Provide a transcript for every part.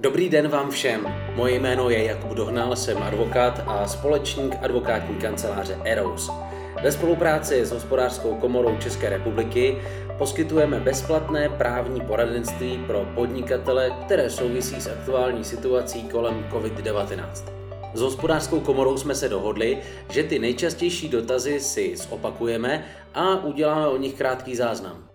Dobrý den vám všem. Moje jméno je Jakub Dohnal, jsem advokát a společník advokátní kanceláře Eros. Ve spolupráci s hospodářskou komorou České republiky poskytujeme bezplatné právní poradenství pro podnikatele, které souvisí s aktuální situací kolem COVID-19. S hospodářskou komorou jsme se dohodli, že ty nejčastější dotazy si zopakujeme a uděláme o nich krátký záznam.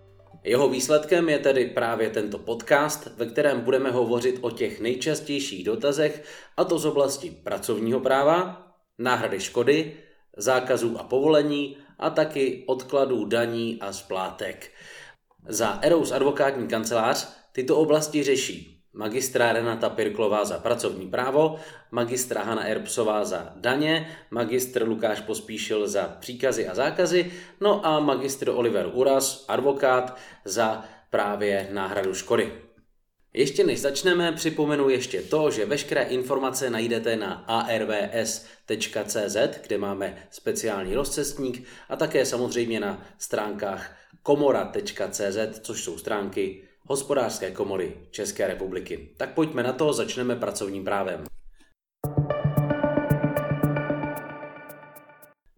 Jeho výsledkem je tedy právě tento podcast, ve kterém budeme hovořit o těch nejčastějších dotazech, a to z oblasti pracovního práva, náhrady škody, zákazů a povolení a taky odkladů daní a splátek. Za Eros advokátní kancelář tyto oblasti řeší magistra Renata Pirklová za pracovní právo, magistra Hanna Erbsová za daně, magistr Lukáš Pospíšil za příkazy a zákazy, no a magistr Oliver Uras, advokát, za právě náhradu škody. Ještě než začneme, připomenu ještě to, že veškeré informace najdete na arvs.cz, kde máme speciální rozcestník a také samozřejmě na stránkách komora.cz, což jsou stránky hospodářské komory České republiky. Tak pojďme na to, začneme pracovním právem.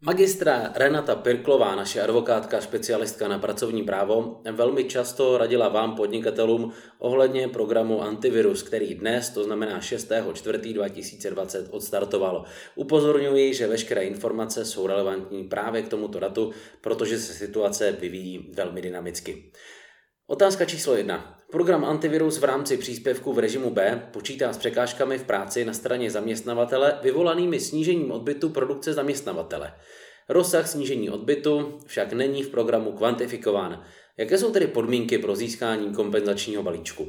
Magistra Renata Pirklová, naše advokátka, specialistka na pracovní právo, velmi často radila vám podnikatelům ohledně programu Antivirus, který dnes, to znamená 6.4.2020, odstartoval. Upozorňuji, že veškeré informace jsou relevantní právě k tomuto datu, protože se situace vyvíjí velmi dynamicky. Otázka číslo jedna. Program Antivirus v rámci příspěvku v režimu B počítá s překážkami v práci na straně zaměstnavatele vyvolanými snížením odbytu produkce zaměstnavatele. Rozsah snížení odbytu však není v programu kvantifikován. Jaké jsou tedy podmínky pro získání kompenzačního balíčku?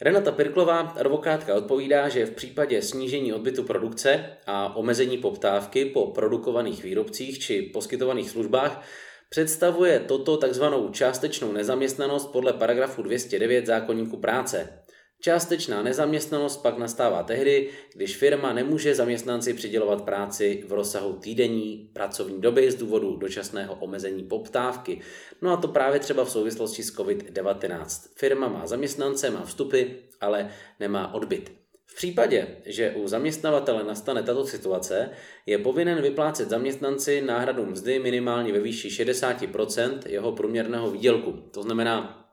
Renata Pirklová, advokátka, odpovídá, že v případě snížení odbytu produkce a omezení poptávky po produkovaných výrobcích či poskytovaných službách Představuje toto takzvanou částečnou nezaměstnanost podle paragrafu 209 zákonníku práce. Částečná nezaměstnanost pak nastává tehdy, když firma nemůže zaměstnanci přidělovat práci v rozsahu týdenní pracovní doby z důvodu dočasného omezení poptávky. No a to právě třeba v souvislosti s COVID-19. Firma má zaměstnance, má vstupy, ale nemá odbyt případě, že u zaměstnavatele nastane tato situace, je povinen vyplácet zaměstnanci náhradu mzdy minimálně ve výši 60% jeho průměrného výdělku. To znamená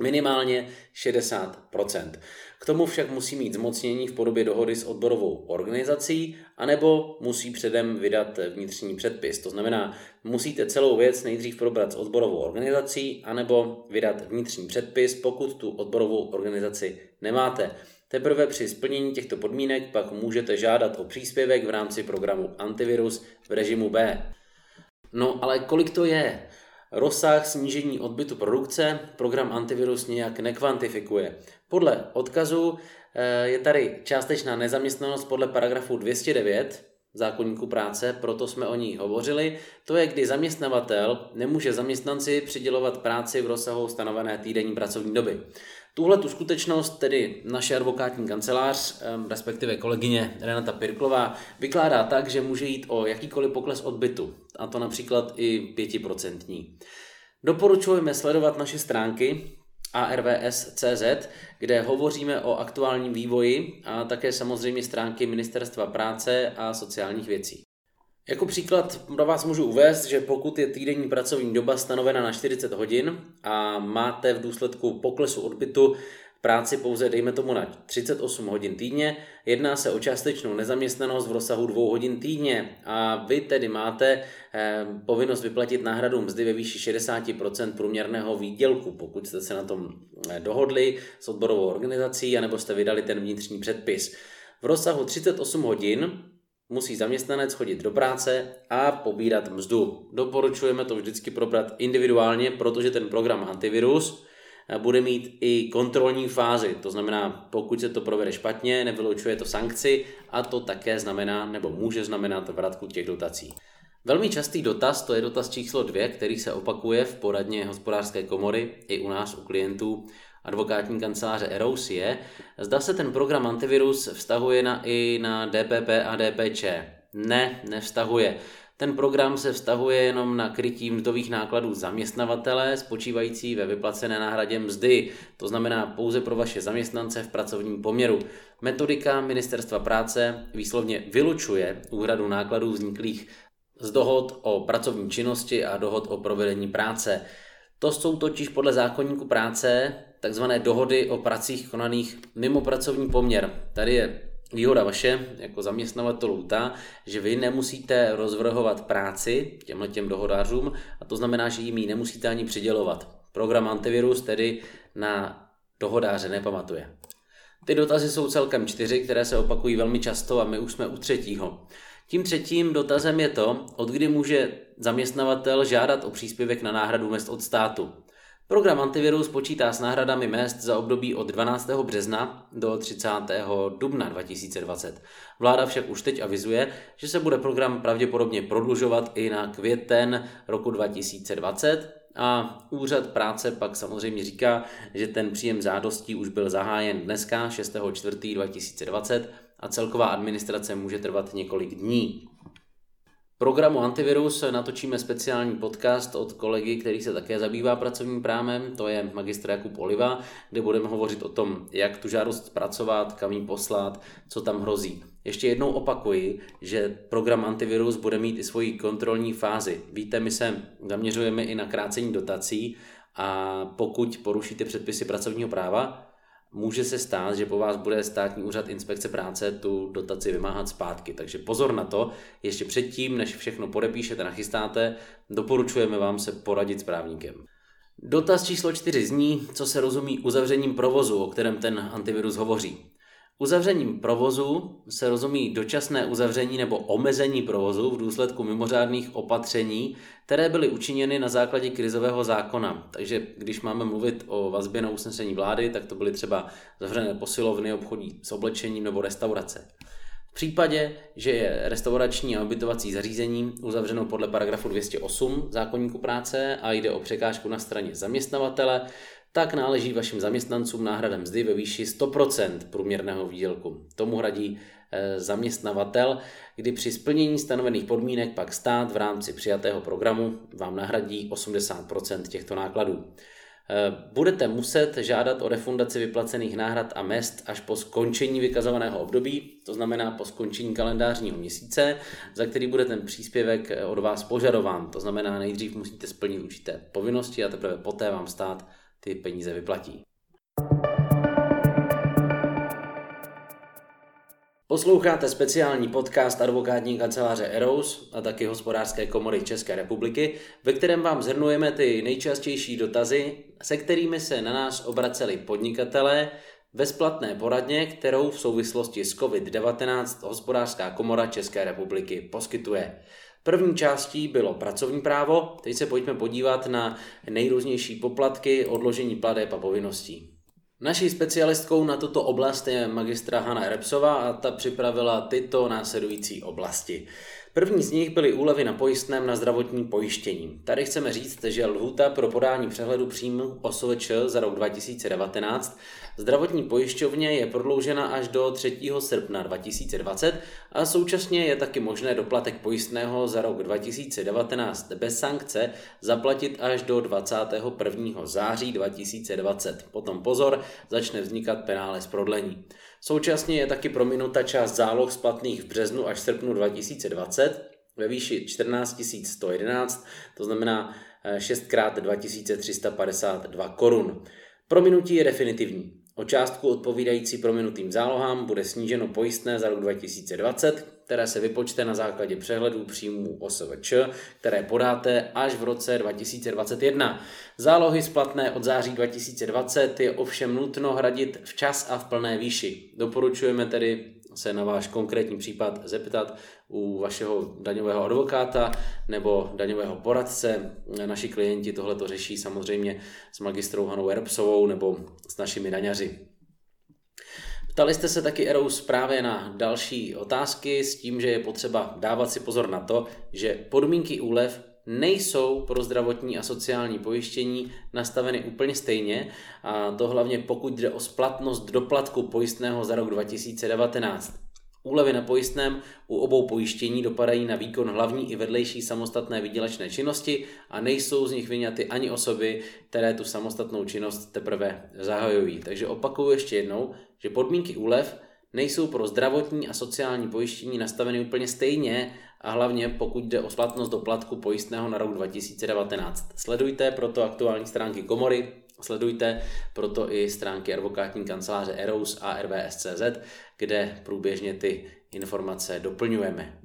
minimálně 60%. K tomu však musí mít zmocnění v podobě dohody s odborovou organizací, anebo musí předem vydat vnitřní předpis. To znamená, musíte celou věc nejdřív probrat s odborovou organizací, anebo vydat vnitřní předpis, pokud tu odborovou organizaci nemáte. Teprve při splnění těchto podmínek pak můžete žádat o příspěvek v rámci programu Antivirus v režimu B. No ale kolik to je? Rozsah snížení odbytu produkce program Antivirus nějak nekvantifikuje. Podle odkazu eh, je tady částečná nezaměstnanost podle paragrafu 209 zákonníku práce, proto jsme o ní hovořili. To je, kdy zaměstnavatel nemůže zaměstnanci přidělovat práci v rozsahu stanovené týdenní pracovní doby. Tuhle tu skutečnost tedy naše advokátní kancelář, respektive kolegyně Renata Pirklová, vykládá tak, že může jít o jakýkoliv pokles odbytu, a to například i 5%. Doporučujeme sledovat naše stránky arvs.cz, kde hovoříme o aktuálním vývoji a také samozřejmě stránky Ministerstva práce a sociálních věcí. Jako příklad pro vás můžu uvést, že pokud je týdenní pracovní doba stanovena na 40 hodin a máte v důsledku poklesu odbytu práci pouze, dejme tomu, na 38 hodin týdně, jedná se o částečnou nezaměstnanost v rozsahu 2 hodin týdně a vy tedy máte eh, povinnost vyplatit náhradu mzdy ve výši 60% průměrného výdělku, pokud jste se na tom eh, dohodli s odborovou organizací anebo jste vydali ten vnitřní předpis. V rozsahu 38 hodin musí zaměstnanec chodit do práce a pobírat mzdu. Doporučujeme to vždycky probrat individuálně, protože ten program antivirus bude mít i kontrolní fázi. To znamená, pokud se to provede špatně, nevylučuje to sankci a to také znamená nebo může znamenat vratku těch dotací. Velmi častý dotaz, to je dotaz číslo dvě, který se opakuje v poradně hospodářské komory i u nás, u klientů advokátní kanceláře Eros je, zda se ten program antivirus vztahuje na, i na DPP a DPČ. Ne, nevztahuje. Ten program se vztahuje jenom na krytí mzdových nákladů zaměstnavatele, spočívající ve vyplacené náhradě mzdy, to znamená pouze pro vaše zaměstnance v pracovním poměru. Metodika Ministerstva práce výslovně vylučuje úhradu nákladů vzniklých z dohod o pracovní činnosti a dohod o provedení práce. To jsou totiž podle zákonníku práce takzvané dohody o pracích konaných mimo pracovní poměr. Tady je výhoda vaše jako zaměstnavatelů ta, že vy nemusíte rozvrhovat práci těmhle těm dohodářům a to znamená, že jim ji nemusíte ani přidělovat. Program antivirus tedy na dohodáře nepamatuje. Ty dotazy jsou celkem čtyři, které se opakují velmi často a my už jsme u třetího. Tím třetím dotazem je to, od kdy může zaměstnavatel žádat o příspěvek na náhradu mest od státu. Program Antivirus počítá s náhradami mest za období od 12. března do 30. dubna 2020. Vláda však už teď avizuje, že se bude program pravděpodobně prodlužovat i na květen roku 2020 a úřad práce pak samozřejmě říká, že ten příjem žádostí už byl zahájen dneska 6.4.2020 a celková administrace může trvat několik dní. Programu Antivirus natočíme speciální podcast od kolegy, který se také zabývá pracovním právem, to je magistr Jakub Oliva, kde budeme hovořit o tom, jak tu žádost zpracovat, kam ji poslat, co tam hrozí. Ještě jednou opakuji, že program Antivirus bude mít i svoji kontrolní fázi. Víte, my se zaměřujeme i na krácení dotací a pokud porušíte předpisy pracovního práva, může se stát, že po vás bude státní úřad inspekce práce tu dotaci vymáhat zpátky. Takže pozor na to, ještě předtím, než všechno podepíšete, nachystáte, doporučujeme vám se poradit s právníkem. Dotaz číslo čtyři zní, co se rozumí uzavřením provozu, o kterém ten antivirus hovoří. Uzavřením provozu se rozumí dočasné uzavření nebo omezení provozu v důsledku mimořádných opatření, které byly učiněny na základě krizového zákona. Takže když máme mluvit o vazbě na usnesení vlády, tak to byly třeba zavřené posilovny, obchodní s oblečením nebo restaurace. V případě, že je restaurační a ubytovací zařízení uzavřeno podle paragrafu 208 zákonníku práce a jde o překážku na straně zaměstnavatele, tak náleží vašim zaměstnancům náhrada mzdy ve výši 100% průměrného výdělku. Tomu hradí e, zaměstnavatel, kdy při splnění stanovených podmínek pak stát v rámci přijatého programu vám nahradí 80% těchto nákladů. Eh, budete muset žádat o refundaci vyplacených náhrad a mest až po skončení vykazovaného období, to znamená po skončení kalendářního měsíce, za který bude ten příspěvek eh, od vás požadován. To znamená, nejdřív musíte splnit určité povinnosti a teprve poté vám stát ty peníze vyplatí. Posloucháte speciální podcast advokátní kanceláře Eros a taky hospodářské komory České republiky, ve kterém vám zhrnujeme ty nejčastější dotazy, se kterými se na nás obraceli podnikatelé, bezplatné poradně, kterou v souvislosti s COVID-19 hospodářská komora České republiky poskytuje. První částí bylo pracovní právo, teď se pojďme podívat na nejrůznější poplatky, odložení pladeb a povinností. Naší specialistkou na tuto oblast je magistra Hanna Repsová a ta připravila tyto následující oblasti. První z nich byly úlevy na pojistném na zdravotní pojištění. Tady chceme říct, že lhůta pro podání přehledu příjmu OSVČ za rok 2019 zdravotní pojišťovně je prodloužena až do 3. srpna 2020 a současně je taky možné doplatek pojistného za rok 2019 bez sankce zaplatit až do 21. září 2020. Potom pozor, začne vznikat penále z prodlení. Současně je taky prominuta část záloh splatných v březnu až srpnu 2020 ve výši 14 111, to znamená 6 x 2352 korun. Prominutí je definitivní. O částku odpovídající prominutým zálohám bude sníženo pojistné za rok 2020, které se vypočte na základě přehledů příjmů OSVČ, které podáte až v roce 2021. Zálohy splatné od září 2020 je ovšem nutno hradit včas a v plné výši. Doporučujeme tedy se na váš konkrétní případ zeptat u vašeho daňového advokáta nebo daňového poradce. Naši klienti tohle to řeší samozřejmě s magistrou Hanou Erbsovou nebo s našimi daňaři. Ptali jste se taky Erous právě na další otázky s tím, že je potřeba dávat si pozor na to, že podmínky úlev nejsou pro zdravotní a sociální pojištění nastaveny úplně stejně a to hlavně pokud jde o splatnost doplatku pojistného za rok 2019. Úlevy na pojistném u obou pojištění dopadají na výkon hlavní i vedlejší samostatné výdělečné činnosti a nejsou z nich vyňaty ani osoby, které tu samostatnou činnost teprve zahajují. Takže opakuju ještě jednou, že podmínky úlev nejsou pro zdravotní a sociální pojištění nastaveny úplně stejně a hlavně pokud jde o splatnost doplatku pojistného na rok 2019. Sledujte proto aktuální stránky komory, sledujte proto i stránky advokátní kanceláře Eros a RVSCZ, kde průběžně ty informace doplňujeme.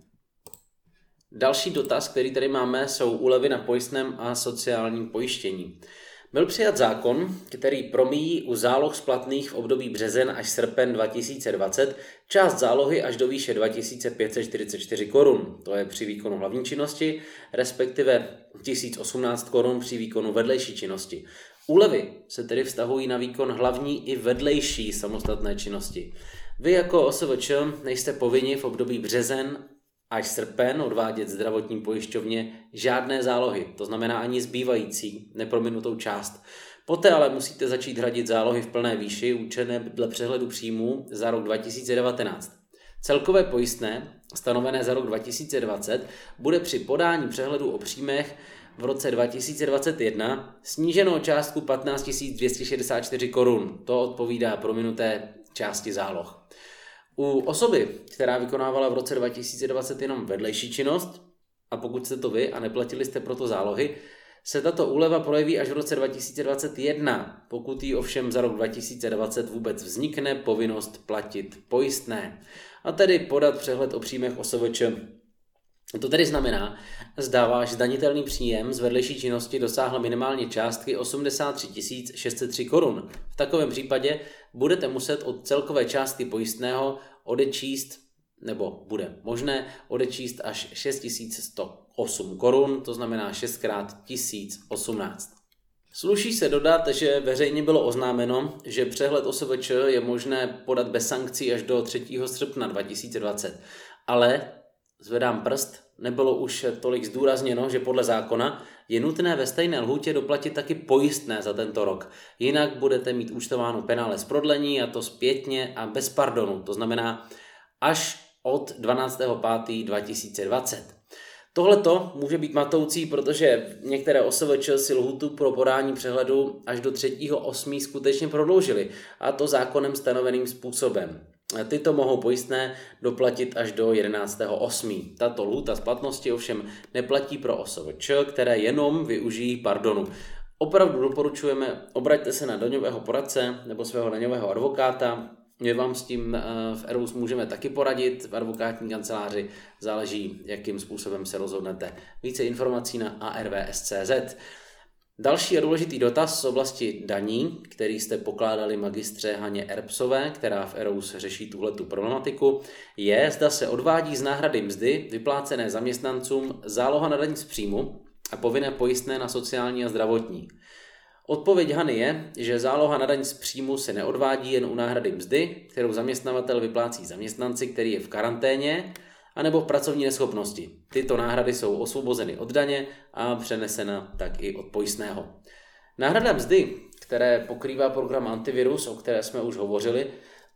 Další dotaz, který tady máme, jsou úlevy na pojistném a sociálním pojištění. Byl přijat zákon, který promíjí u záloh splatných v období březen až srpen 2020 část zálohy až do výše 2544 korun, to je při výkonu hlavní činnosti, respektive 1018 korun při výkonu vedlejší činnosti. Úlevy se tedy vztahují na výkon hlavní i vedlejší samostatné činnosti. Vy jako OSVČ nejste povinni v období březen až srpen odvádět zdravotní pojišťovně žádné zálohy, to znamená ani zbývající neprominutou část. Poté ale musíte začít hradit zálohy v plné výši účené dle přehledu příjmů za rok 2019. Celkové pojistné, stanovené za rok 2020, bude při podání přehledu o příjmech v roce 2021 sníženo o částku 15 264 korun. To odpovídá prominuté části záloh. U osoby, která vykonávala v roce 2020 jenom vedlejší činnost, a pokud jste to vy a neplatili jste proto zálohy, se tato úleva projeví až v roce 2021, pokud jí ovšem za rok 2020 vůbec vznikne povinnost platit pojistné. A tedy podat přehled o příjmech OSVČ to tedy znamená, zda váš zdanitelný příjem z vedlejší činnosti dosáhl minimálně částky 83 603 korun. V takovém případě budete muset od celkové částky pojistného odečíst, nebo bude možné odečíst až 6108 korun, to znamená 6 x 1018. Sluší se dodat, že veřejně bylo oznámeno, že přehled OSVČ je možné podat bez sankcí až do 3. srpna 2020, ale zvedám prst, nebylo už tolik zdůrazněno, že podle zákona je nutné ve stejné lhůtě doplatit taky pojistné za tento rok. Jinak budete mít účtováno penále z prodlení a to zpětně a bez pardonu. To znamená až od 12.5.2020. Tohle to může být matoucí, protože některé OSVČ si lhutu pro podání přehledu až do 3.8. skutečně prodloužili, a to zákonem stanoveným způsobem. Tyto mohou pojistné doplatit až do 11.8. Tato lhůta splatnosti ovšem neplatí pro OSVČ, které jenom využijí pardonu. Opravdu doporučujeme, obraťte se na daňového poradce nebo svého daňového advokáta, my vám s tím eh, v Erus můžeme taky poradit v advokátní kanceláři, záleží, jakým způsobem se rozhodnete. Více informací na arvs.cz. Další a důležitý dotaz z oblasti daní, který jste pokládali magistře Haně Erbsové, která v Erous řeší tuhletu problematiku, je, zda se odvádí z náhrady mzdy vyplácené zaměstnancům záloha na daň z příjmu a povinné pojistné na sociální a zdravotní. Odpověď Hany je, že záloha na daň z příjmu se neodvádí jen u náhrady mzdy, kterou zaměstnavatel vyplácí zaměstnanci, který je v karanténě, anebo v pracovní neschopnosti. Tyto náhrady jsou osvobozeny od daně a přenesena tak i od pojistného. Náhrada mzdy, které pokrývá program Antivirus, o které jsme už hovořili,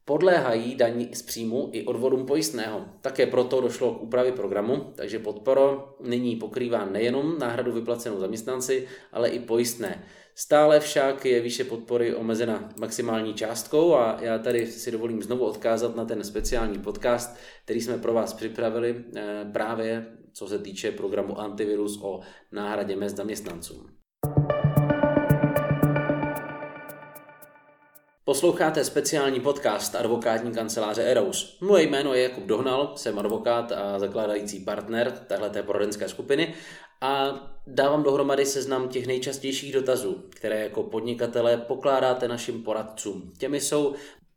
podléhají daní z příjmu i odvodům pojistného. Také proto došlo k úpravě programu, takže podporo nyní pokrývá nejenom náhradu vyplacenou zaměstnanci, ale i pojistné. Stále však je výše podpory omezena maximální částkou a já tady si dovolím znovu odkázat na ten speciální podcast, který jsme pro vás připravili eh, právě co se týče programu Antivirus o náhradě mest zaměstnancům. Posloucháte speciální podcast advokátní kanceláře Eros. Moje jméno je Jakub Dohnal, jsem advokát a zakládající partner téhleté poradenské skupiny a dávám dohromady seznam těch nejčastějších dotazů, které jako podnikatelé pokládáte našim poradcům. Těmi jsou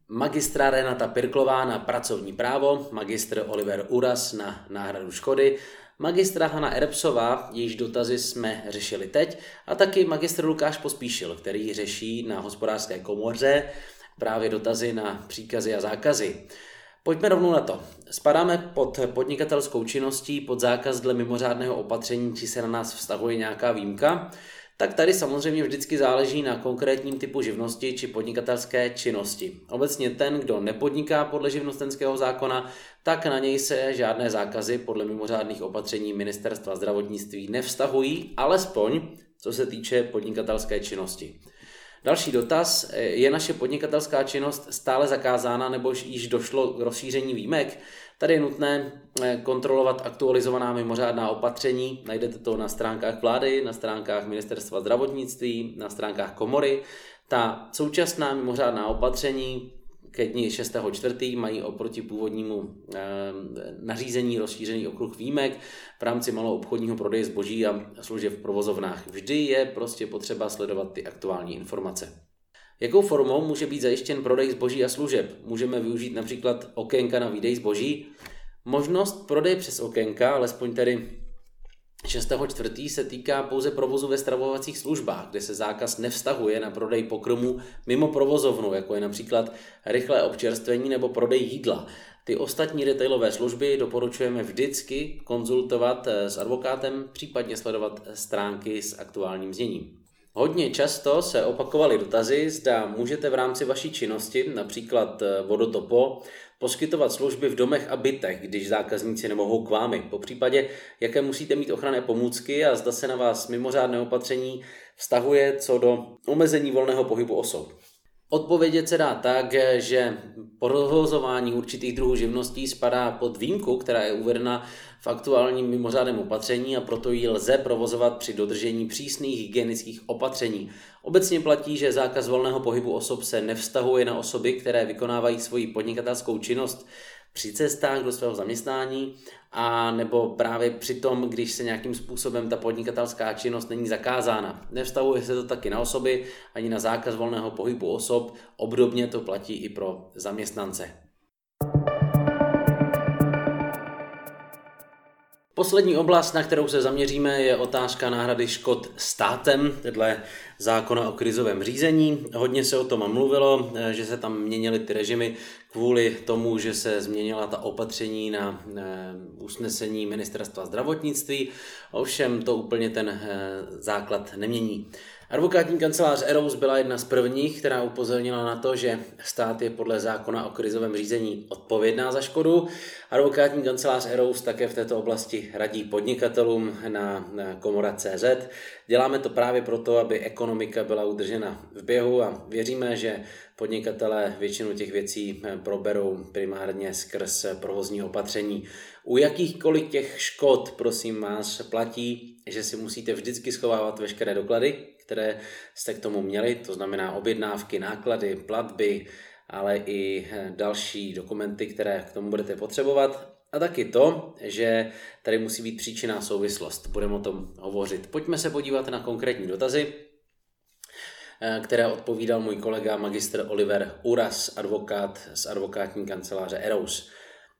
magistra Renata Pirklová na pracovní právo, magistr Oliver Uras na náhradu škody, magistra Hanna Erbsová, jejíž dotazy jsme řešili teď, a taky magistr Lukáš Pospíšil, který řeší na hospodářské komoře právě dotazy na příkazy a zákazy. Pojďme rovnou na to. Spadáme pod podnikatelskou činností, pod zákaz dle mimořádného opatření, či se na nás vztahuje nějaká výjimka. Tak tady samozřejmě vždycky záleží na konkrétním typu živnosti či podnikatelské činnosti. Obecně ten, kdo nepodniká podle živnostenského zákona, tak na něj se žádné zákazy podle mimořádných opatření Ministerstva zdravotnictví nevztahují, alespoň co se týče podnikatelské činnosti. Další dotaz. Je naše podnikatelská činnost stále zakázána nebo již došlo k rozšíření výjimek? Tady je nutné eh, kontrolovat aktualizovaná mimořádná opatření. Najdete to na stránkách vlády, na stránkách Ministerstva zdravotnictví, na stránkách komory. Ta současná mimořádná opatření ke dni 6.4. mají oproti původnímu eh, nařízení rozšířený okruh výjimek v rámci malou obchodního prodeje zboží a služeb v provozovnách. Vždy je prostě potřeba sledovat ty aktuální informace. Jakou formou může být zajištěn prodej zboží a služeb? Můžeme využít například okénka na výdej zboží. Možnost prodeje přes okénka, alespoň tedy 6.4. se týká pouze provozu ve stravovacích službách, kde se zákaz nevztahuje na prodej pokrmu mimo provozovnu, jako je například rychlé občerstvení nebo prodej jídla. Ty ostatní retailové služby doporučujeme vždycky konzultovat s advokátem, případně sledovat stránky s aktuálním zněním. Hodně často se opakovaly dotazy, zda můžete v rámci vaší činnosti, například eh, vodotopo, poskytovat služby v domech a bytech, když zákazníci nemohou k vámi. Po případě, jaké musíte mít ochranné pomůcky a zda se na vás mimořádné opatření vztahuje co do omezení volného pohybu osob. Odpovědět se dá tak, že provozování určitých druhů živností spadá pod výjimku, která je uvedena v aktuálním mimořádném opatření a proto ji lze provozovat při dodržení přísných hygienických opatření. Obecně platí, že zákaz volného pohybu osob se nevztahuje na osoby, které vykonávají svoji podnikatelskou činnost při cestách do svého zaměstnání a nebo právě při tom, když se nějakým způsobem ta podnikatelská činnost není zakázána. Nevztahuje se to taky na osoby ani na zákaz volného pohybu osob, obdobně to platí i pro zaměstnance. Poslední oblast, na kterou se zaměříme, je otázka náhrady škod státem, dle zákona o krizovém řízení. Hodně se o tom mluvilo, že se tam měnily ty režimy kvůli tomu, že se změnila ta opatření na usnesení ministerstva zdravotnictví. Ovšem to úplně ten eh, základ nemění. Advokátní kancelář Eros byla jedna z prvních, která upozornila na to, že stát je podle zákona o krizovém řízení odpovědná za škodu. Advokátní kancelář Eros také v této oblasti radí podnikatelům na, na komora.cz. Děláme to právě proto, aby ekonomika byla udržena v běhu a věříme, že podnikatelé většinu těch věcí proberou primárně skrz provozní opatření. U jakýchkoliv těch škod, prosím vás, platí, že si musíte vždycky schovávat veškeré doklady, které jste k tomu měli, to znamená objednávky, náklady, platby, ale i eh, další dokumenty, které k tomu budete potřebovat. A taky to, že tady musí být příčinná souvislost. Budeme o tom hovořit. Pojďme se podívat na konkrétní dotazy, eh, které odpovídal můj kolega magistr Oliver Uras, advokát z advokátní kanceláře Eros.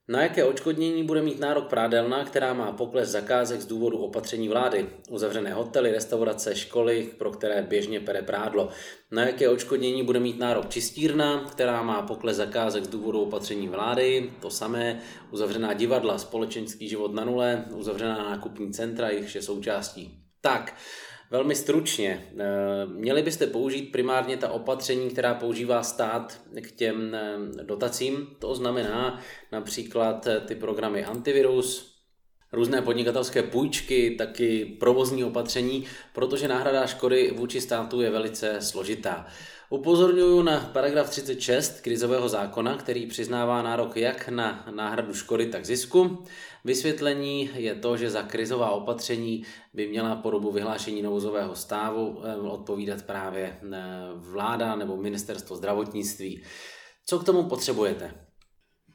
Na jaké očkodnění bude mít nárok prádelna, která má pokles zakázek z důvodu opatření vlády? Uzavřené hotely, restaurace, školy, pro které běžně pere prádlo. Na jaké očkodnění bude mít nárok čistírna, která má pokles zakázek z důvodu opatření vlády? To samé. Uzavřená divadla, společenský život na nule, uzavřená nákupní centra, jejich je součástí. Tak, Velmi stručně, eh, měli byste použít primárně ta opatření, která používá stát k těm eh, dotacím. To znamená například eh, ty programy antivirus, různé podnikatelské půjčky, taky provozní opatření, protože náhrada škody vůči státu je velice složitá. Upozorňuji na paragraf 36 krizového zákona, který přiznává nárok jak na náhradu škody, tak zisku. Vysvětlení je to, že za krizová opatření by měla po dobu vyhlášení nouzového stávu eh, odpovídat právě eh, vláda nebo ministerstvo zdravotnictví. Co k tomu potřebujete?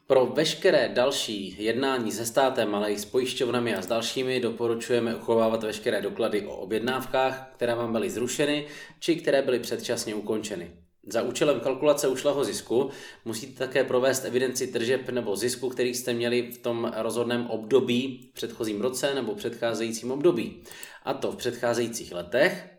Pro veškeré další jednání se státem, ale i s pojišťovnami a s dalšími doporučujeme uchovávat veškeré doklady o objednávkách, které vám byly zrušeny či které byly předčasně ukončeny. Za účelem kalkulace ušlého zisku musíte také provést evidenci tržeb nebo zisku, který jste měli v tom rozhodném období, v předchozím roce nebo předcházejícím období. A to v předcházejících letech,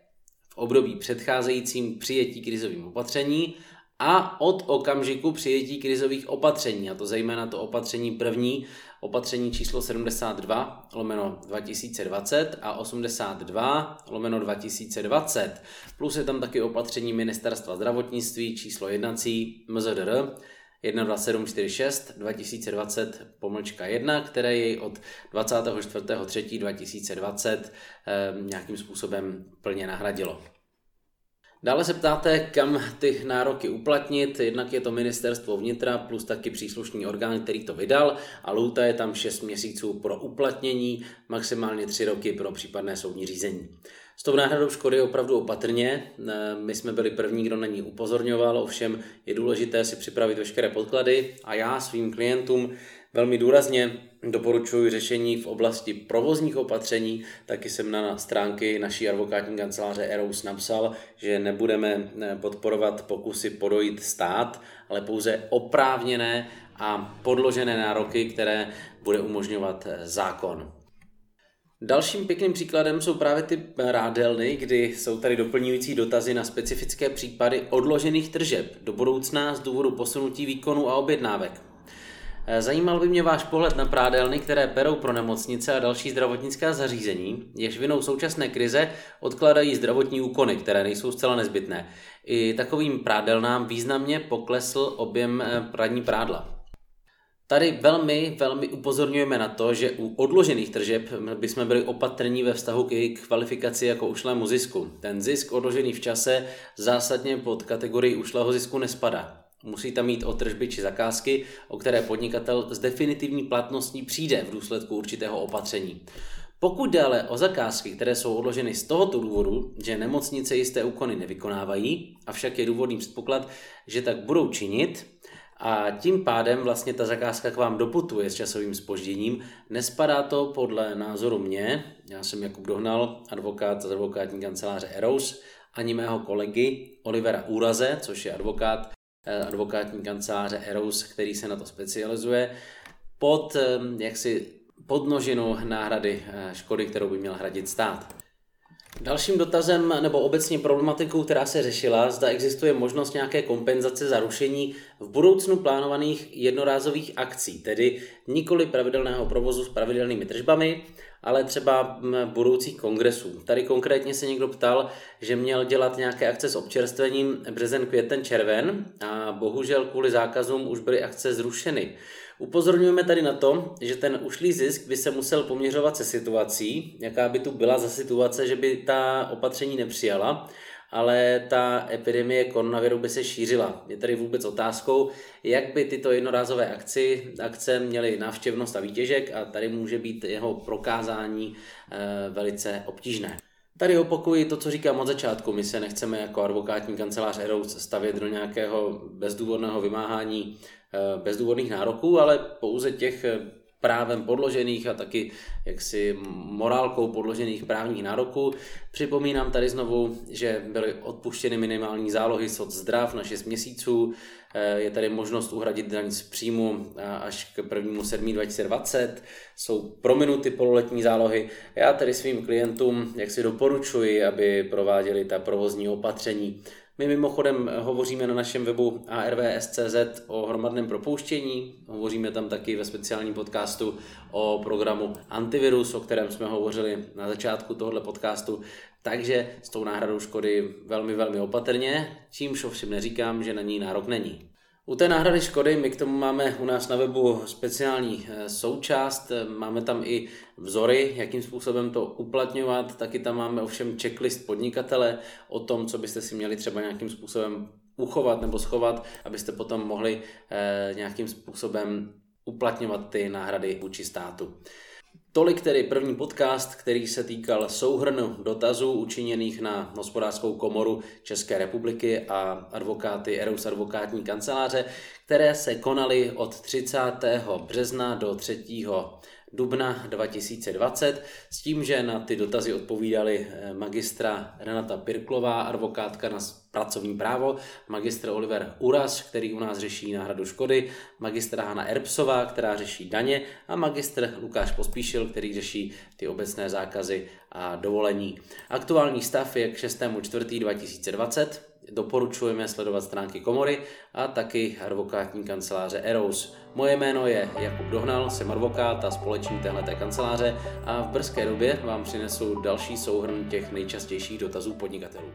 v období předcházejícím přijetí krizovým opatření a od okamžiku přijetí krizových opatření, a to zejména to opatření první, opatření číslo 72 lomeno 2020 a 82 lomeno 2020. Plus je tam taky opatření Ministerstva zdravotnictví číslo jednací MZDR 12746 2020 pomlčka 1, které jej od 24.3.2020 eh, nějakým způsobem plně nahradilo. Dále se ptáte, kam ty nároky uplatnit, jednak je to ministerstvo vnitra plus taky příslušný orgán, který to vydal a lůta je tam 6 měsíců pro uplatnění, maximálně 3 roky pro případné soudní řízení. S tou náhradou škody opravdu opatrně. My jsme byli první, kdo na ní upozorňoval, ovšem je důležité si připravit veškeré podklady a já svým klientům velmi důrazně doporučuji řešení v oblasti provozních opatření. Taky jsem na stránky naší advokátní kanceláře Eros napsal, že nebudeme podporovat pokusy podojit stát, ale pouze oprávněné a podložené nároky, které bude umožňovat zákon. Dalším pěkným příkladem jsou právě ty rádelny, kdy jsou tady doplňující dotazy na specifické případy odložených tržeb do budoucna z důvodu posunutí výkonu a objednávek. Eh, zajímal by mě váš pohled na prádelny, které perou pro nemocnice a další zdravotnická zařízení, jež vinou současné krize odkladají zdravotní úkony, které nejsou zcela nezbytné. I takovým prádelnám významně poklesl objem eh, pradní prádla. Tady velmi, velmi upozorňujeme na to, že u odložených tržeb bychom byli opatrní ve vztahu k jejich kvalifikaci jako ušlému zisku. Ten zisk odložený v čase zásadně pod kategorii ušlého zisku nespadá. Musí tam mít o tržby či zakázky, o které podnikatel s definitivní platností přijde v důsledku určitého opatření. Pokud dále o zakázky, které jsou odloženy z tohoto důvodu, že nemocnice jisté úkony nevykonávají, avšak je důvodný předpoklad, že tak budou činit, a tím pádem vlastně ta zakázka k vám doputuje s časovým spožděním. Nespadá to podle názoru mě, já jsem Jakub Dohnal, advokát z advokátní kanceláře Eros, ani mého kolegy Olivera Úraze, což je advokát advokátní kanceláře Eros, který se na to specializuje, pod eh, jaksi podnožinu náhrady eh, škody, kterou by měl hradit stát. Dalším dotazem nebo obecně problematikou, která se řešila, zda existuje možnost nějaké kompenzace za rušení v budoucnu plánovaných jednorázových akcí, tedy nikoli pravidelného provozu s pravidelnými tržbami, ale třeba budoucích kongresů. Tady konkrétně se někdo ptal, že měl dělat nějaké akce s občerstvením březen, květen, červen a bohužel kvůli zákazům už byly akce zrušeny. Upozorňujeme tady na to, že ten ušlý zisk by se musel poměřovat se situací, jaká by tu byla za situace, že by ta opatření nepřijala, ale ta epidemie koronaviru by se šířila. Je tady vůbec otázkou, jak by tyto jednorázové akci, akce měly návštěvnost a výtěžek a tady může být jeho prokázání e, velice obtížné. Tady opakuji to, co říkám od začátku. My se nechceme jako advokátní kancelář Eros stavět do nějakého bezdůvodného vymáhání Eh, bezdůvodných nároků, ale pouze těch eh, právem podložených a taky jaksi morálkou podložených právních nároků. Připomínám tady znovu, že byly odpuštěny minimální zálohy soc zdrav na 6 měsíců, je tady možnost uhradit daň z příjmu až k 1. 7. 2020, jsou prominuty pololetní zálohy. Já tedy svým klientům jak si doporučuji, aby prováděli ta provozní opatření my mimochodem hovoříme na našem webu arvs.cz o hromadném propouštění, hovoříme tam taky ve speciálním podcastu o programu Antivirus, o kterém jsme hovořili na začátku tohoto podcastu, takže s tou náhradou škody velmi, velmi opatrně, čímž ovšem neříkám, že na ní nárok není. U té náhrady škody my k tomu máme u nás na webu speciální eh, součást, máme tam i vzory, jakým způsobem to uplatňovat, taky tam máme ovšem checklist podnikatele o tom, co byste si měli třeba nějakým způsobem uchovat nebo schovat, abyste potom mohli eh, nějakým způsobem uplatňovat ty náhrady vůči státu. Tolik tedy první podcast, který se týkal souhrnu dotazů učiněných na hospodářskou komoru České republiky a advokáty Eros advokátní kanceláře, které se konaly od 30. března do 3 dubna 2020 s tím, že na ty dotazy odpovídali eh, magistra Renata Pirklová, advokátka na pracovní právo, magistr Oliver Uras, který u nás řeší náhradu škody, magistra Hanna Erbsová, která řeší daně a magistr Lukáš Pospíšil, který řeší ty obecné zákazy a dovolení. Aktuální stav je k 6.4.2020. Doporučujeme sledovat stránky komory a taky advokátní kanceláře Eros. Moje jméno je Jakub Dohnal, jsem advokát a společník téhleté kanceláře a v brzké době vám přinesu další souhrn těch nejčastějších dotazů podnikatelů.